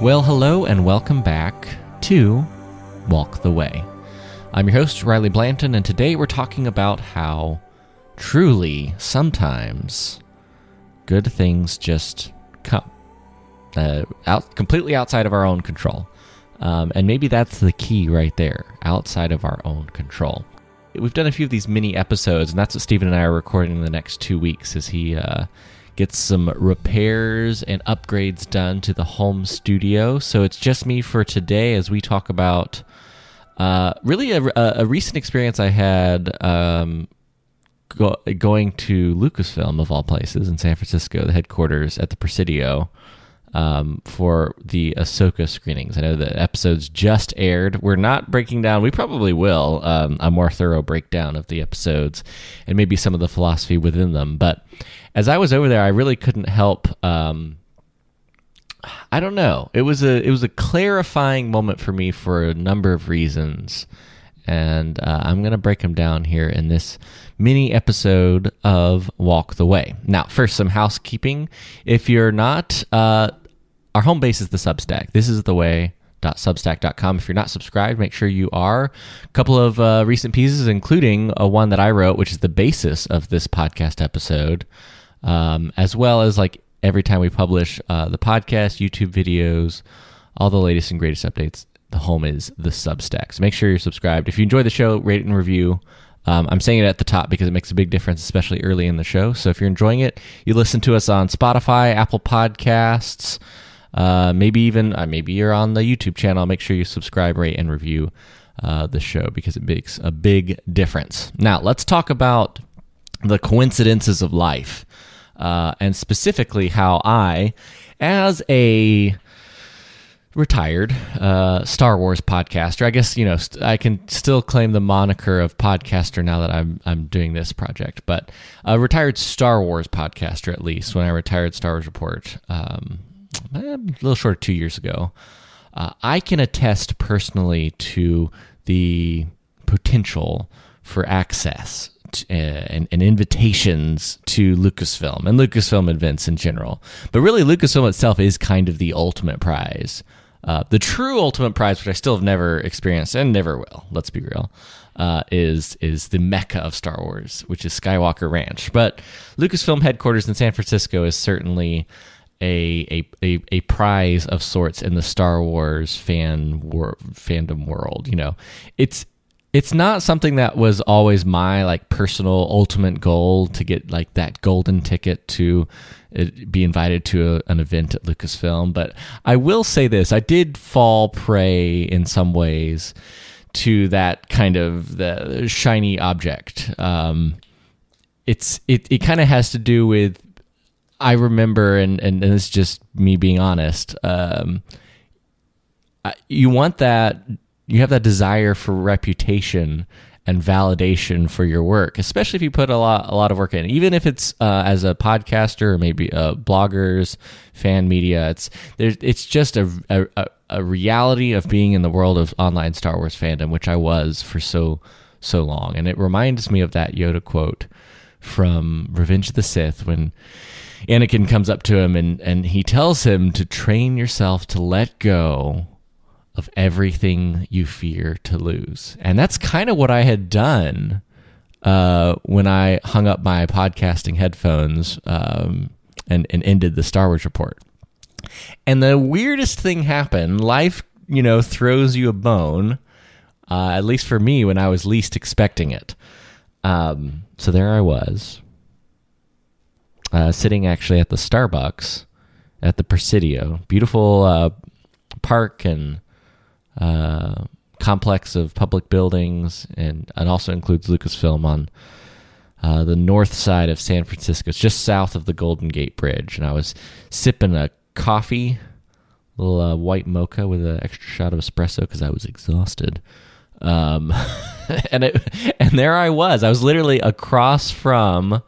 Well, hello and welcome back to Walk the Way. I'm your host, Riley Blanton, and today we're talking about how truly sometimes good things just come uh, out completely outside of our own control. Um, and maybe that's the key right there outside of our own control. We've done a few of these mini episodes, and that's what Stephen and I are recording in the next two weeks as he uh, gets some repairs and upgrades done to the home studio. So it's just me for today as we talk about uh, really a, a, recent experience I had um, go, going to Lucasfilm, of all places, in San Francisco, the headquarters at the Presidio um, for the Ahsoka screenings. I know the episodes just aired. We're not breaking down, we probably will, um, a more thorough breakdown of the episodes and maybe some of the philosophy within them. But as I was over there, I really couldn't help. Um, I don't know. It was a it was a clarifying moment for me for a number of reasons, and uh, I'm going to break them down here in this mini episode of Walk the Way. Now, first, some housekeeping. If you're not uh, our home base is the Substack. This is the way substack.com if you're not subscribed make sure you are. A couple of uh, recent pieces including a one that i wrote which is the basis of this podcast episode um, as well as like every time we publish uh, the podcast youtube videos all the latest and greatest updates the home is the substack. So make sure you're subscribed. If you enjoy the show rate and review. Um, I'm saying it at the top because it makes a big difference, especially early in the show. So if you're enjoying it, you listen to us on Spotify, Apple Podcasts, uh, maybe even uh, maybe you're on the YouTube channel. Make sure you subscribe, rate, and review uh, the show because it makes a big difference. Now let's talk about the coincidences of life, uh, and specifically how I, as a retired uh, Star Wars podcaster. I guess you know I can still claim the moniker of podcaster now that I'm I'm doing this project, but a retired Star Wars podcaster at least. When I retired Star Wars Report, um, a little short of two years ago, uh, I can attest personally to the potential for access to, uh, and, and, invitations to Lucasfilm and Lucasfilm events in general. But really, Lucasfilm itself is kind of the ultimate prize. Uh, the true ultimate prize, which I still have never experienced and never will, let's be real, uh, is is the mecca of Star Wars, which is Skywalker Ranch. But Lucasfilm headquarters in San Francisco is certainly a, a, a, a prize of sorts in the Star Wars fan wor- fandom world. You know, it's it's not something that was always my like personal ultimate goal to get like that golden ticket to uh, be invited to a, an event at Lucasfilm. But I will say this: I did fall prey in some ways to that kind of the shiny object. Um, it's it it kind of has to do with I remember, and, and, and it's just me being honest. Um, you want that, you have that desire for reputation and validation for your work, especially if you put a lot a lot of work in. Even if it's uh, as a podcaster or maybe uh, bloggers, fan media, it's there's it's just a, a a reality of being in the world of online Star Wars fandom, which I was for so so long, and it reminds me of that Yoda quote from Revenge of the Sith when Anakin comes up to him and, and he tells him to train yourself to let go of everything you fear to lose. And that's kind of what I had done uh, when I hung up my podcasting headphones um, and, and ended the Star Wars report. And the weirdest thing happened life, you know, throws you a bone, uh, at least for me, when I was least expecting it. Um, so there I was uh, sitting actually at the Starbucks at the Presidio. Beautiful uh, park and uh, complex of public buildings, and it also includes Lucasfilm on uh, the north side of San Francisco. It's just south of the Golden Gate Bridge, and I was sipping a coffee, a little uh, white mocha with an extra shot of espresso because I was exhausted. Um, and it, and there I was. I was literally across from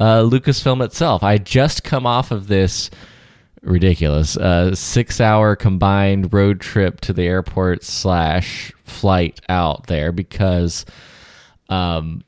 uh, Lucasfilm itself. I just come off of this ridiculous uh, six hour combined road trip to the airport slash flight out there because um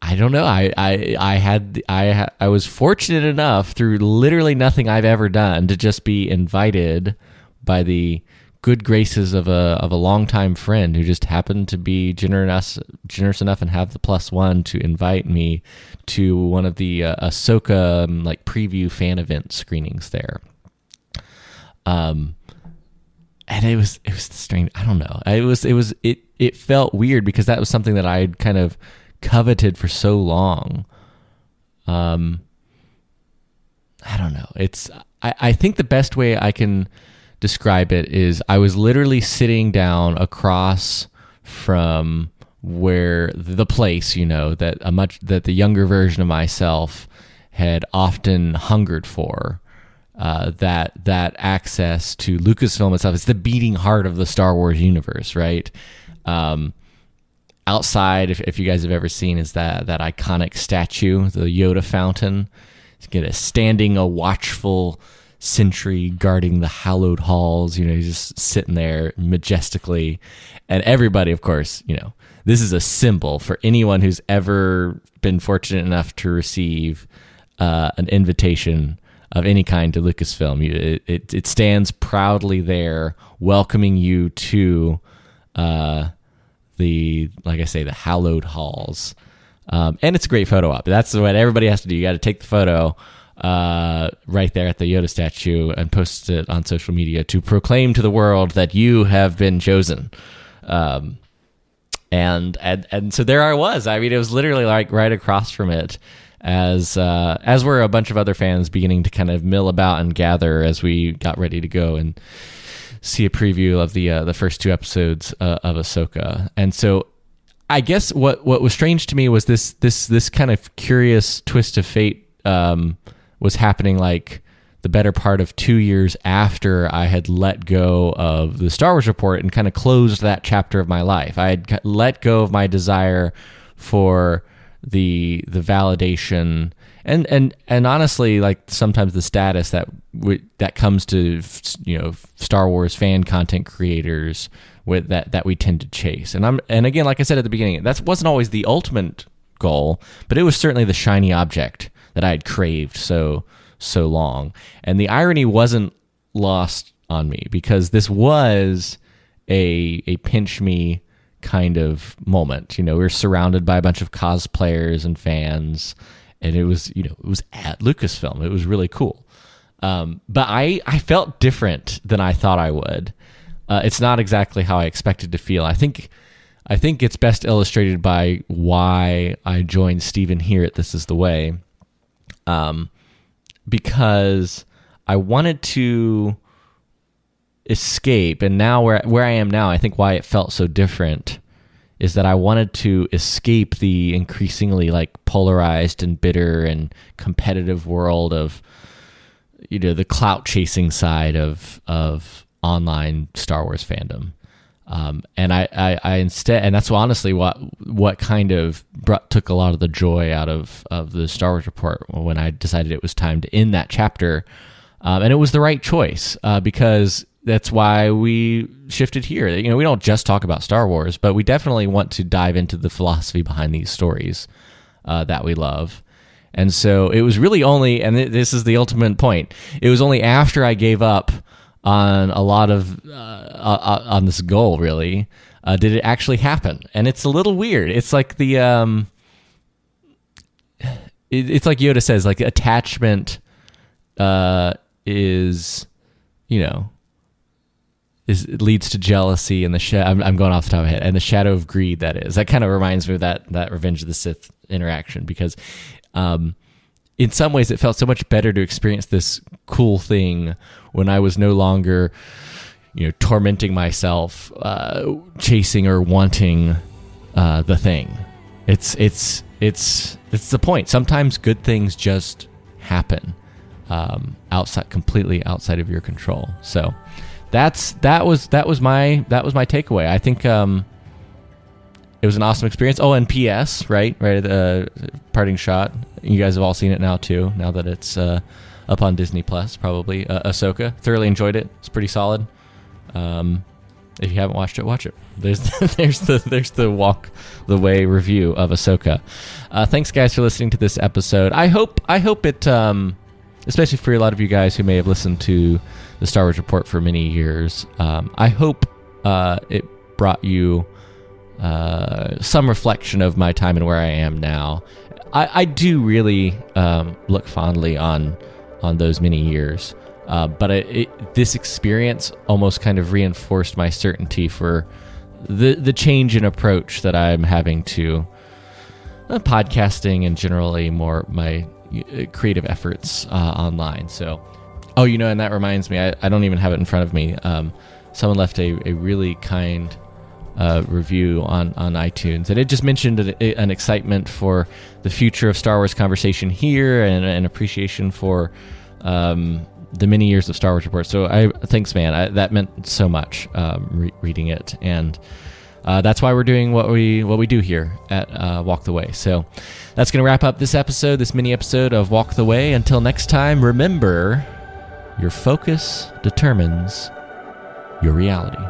I don't know I I I had I I was fortunate enough through literally nothing I've ever done to just be invited by the good graces of a of a longtime friend who just happened to be generous generous enough and have the plus one to invite me to one of the uh, Ahsoka um, like preview fan event screenings there. Um, and it was it was strange. I don't know. It was it was it it felt weird because that was something that I had kind of coveted for so long. Um, I don't know. It's I I think the best way I can describe it is I was literally sitting down across from where the place, you know, that a much that the younger version of myself had often hungered for. Uh, that that access to Lucasfilm itself. It's the beating heart of the Star Wars universe, right? Um, outside, if, if you guys have ever seen, is that that iconic statue, the Yoda fountain. It's Get a standing, a watchful sentry guarding the hallowed halls. You know, he's just sitting there majestically. And everybody, of course, you know, this is a symbol for anyone who's ever been fortunate enough to receive uh, an invitation of any kind to Lucasfilm. It, it, it, stands proudly there, welcoming you to uh, the, like I say, the hallowed halls. Um, and it's a great photo op. That's what everybody has to do. You got to take the photo uh, right there at the Yoda statue and post it on social media to proclaim to the world that you have been chosen. Um, and and and so there I was. I mean, it was literally like right across from it, as uh, as were a bunch of other fans beginning to kind of mill about and gather as we got ready to go and see a preview of the uh, the first two episodes uh, of Ahsoka. And so I guess what what was strange to me was this this this kind of curious twist of fate um, was happening like the better part of two years after I had let go of the Star Wars report and kind of closed that chapter of my life. I had let go of my desire for the the validation and and and honestly, like sometimes the status that w- that comes to you know Star Wars fan content creators with that that we tend to chase. And I'm and again, like I said at the beginning, that wasn't always the ultimate goal, but it was certainly the shiny object that I had craved so so long. And the irony wasn't lost on me because this was a a pinch me kind of moment. You know, we were surrounded by a bunch of cosplayers and fans, and it was you know it was at Lucasfilm. It was really cool. Um, but I I felt different than I thought I would. Uh, it's not exactly how I expected to feel. I think I think it's best illustrated by why I joined Stephen here at This Is the Way um, because I wanted to escape. And now where where I am now, I think why it felt so different is that I wanted to escape the increasingly like polarized and bitter and competitive world of you know the clout chasing side of of online Star Wars fandom. Um, and I, I, I, instead, and that's honestly what what kind of brought, took a lot of the joy out of of the Star Wars report when I decided it was time to end that chapter, um, and it was the right choice uh, because that's why we shifted here. You know, we don't just talk about Star Wars, but we definitely want to dive into the philosophy behind these stories uh, that we love. And so it was really only, and this is the ultimate point. It was only after I gave up on a lot of uh, uh, uh, on this goal really uh, did it actually happen? And it's a little weird. It's like the um it, it's like yoda says like attachment uh is you know is leads to jealousy and the I'm, I'm going off the top of my head and the shadow of greed that is. That kind of reminds me of that that revenge of the sith interaction because um in some ways it felt so much better to experience this cool thing when I was no longer you know tormenting myself uh, chasing or wanting uh, the thing. It's it's it's it's the point. Sometimes good things just happen um, outside completely outside of your control. So that's that was that was my that was my takeaway. I think um, it was an awesome experience. Oh, and P.S. Right, right. The uh, parting shot. You guys have all seen it now too. Now that it's uh, up on Disney Plus, probably. Uh, Ahsoka. Thoroughly enjoyed it. It's pretty solid. Um, if you haven't watched it, watch it. There's there's the there's the walk the way review of Ahsoka. Uh, thanks guys for listening to this episode. I hope I hope it um, especially for a lot of you guys who may have listened to the Star Wars Report for many years. Um, I hope uh, it brought you uh, some reflection of my time and where I am now. I, I do really um, look fondly on on those many years, uh, but it, it, this experience almost kind of reinforced my certainty for the the change in approach that I'm having to uh, podcasting and generally more my uh, creative efforts uh, online. So, oh, you know, and that reminds me, I, I don't even have it in front of me. Um, someone left a, a really kind uh, review on, on iTunes, and it just mentioned an excitement for the future of Star Wars conversation here and an appreciation for um, the many years of Star Wars Report. So, I thanks, man. I, that meant so much um, re- reading it and uh, that's why we're doing what we what we do here at uh, Walk the Way. So that's going to wrap up this episode, this mini episode of Walk the Way. Until next time, remember your focus determines your reality.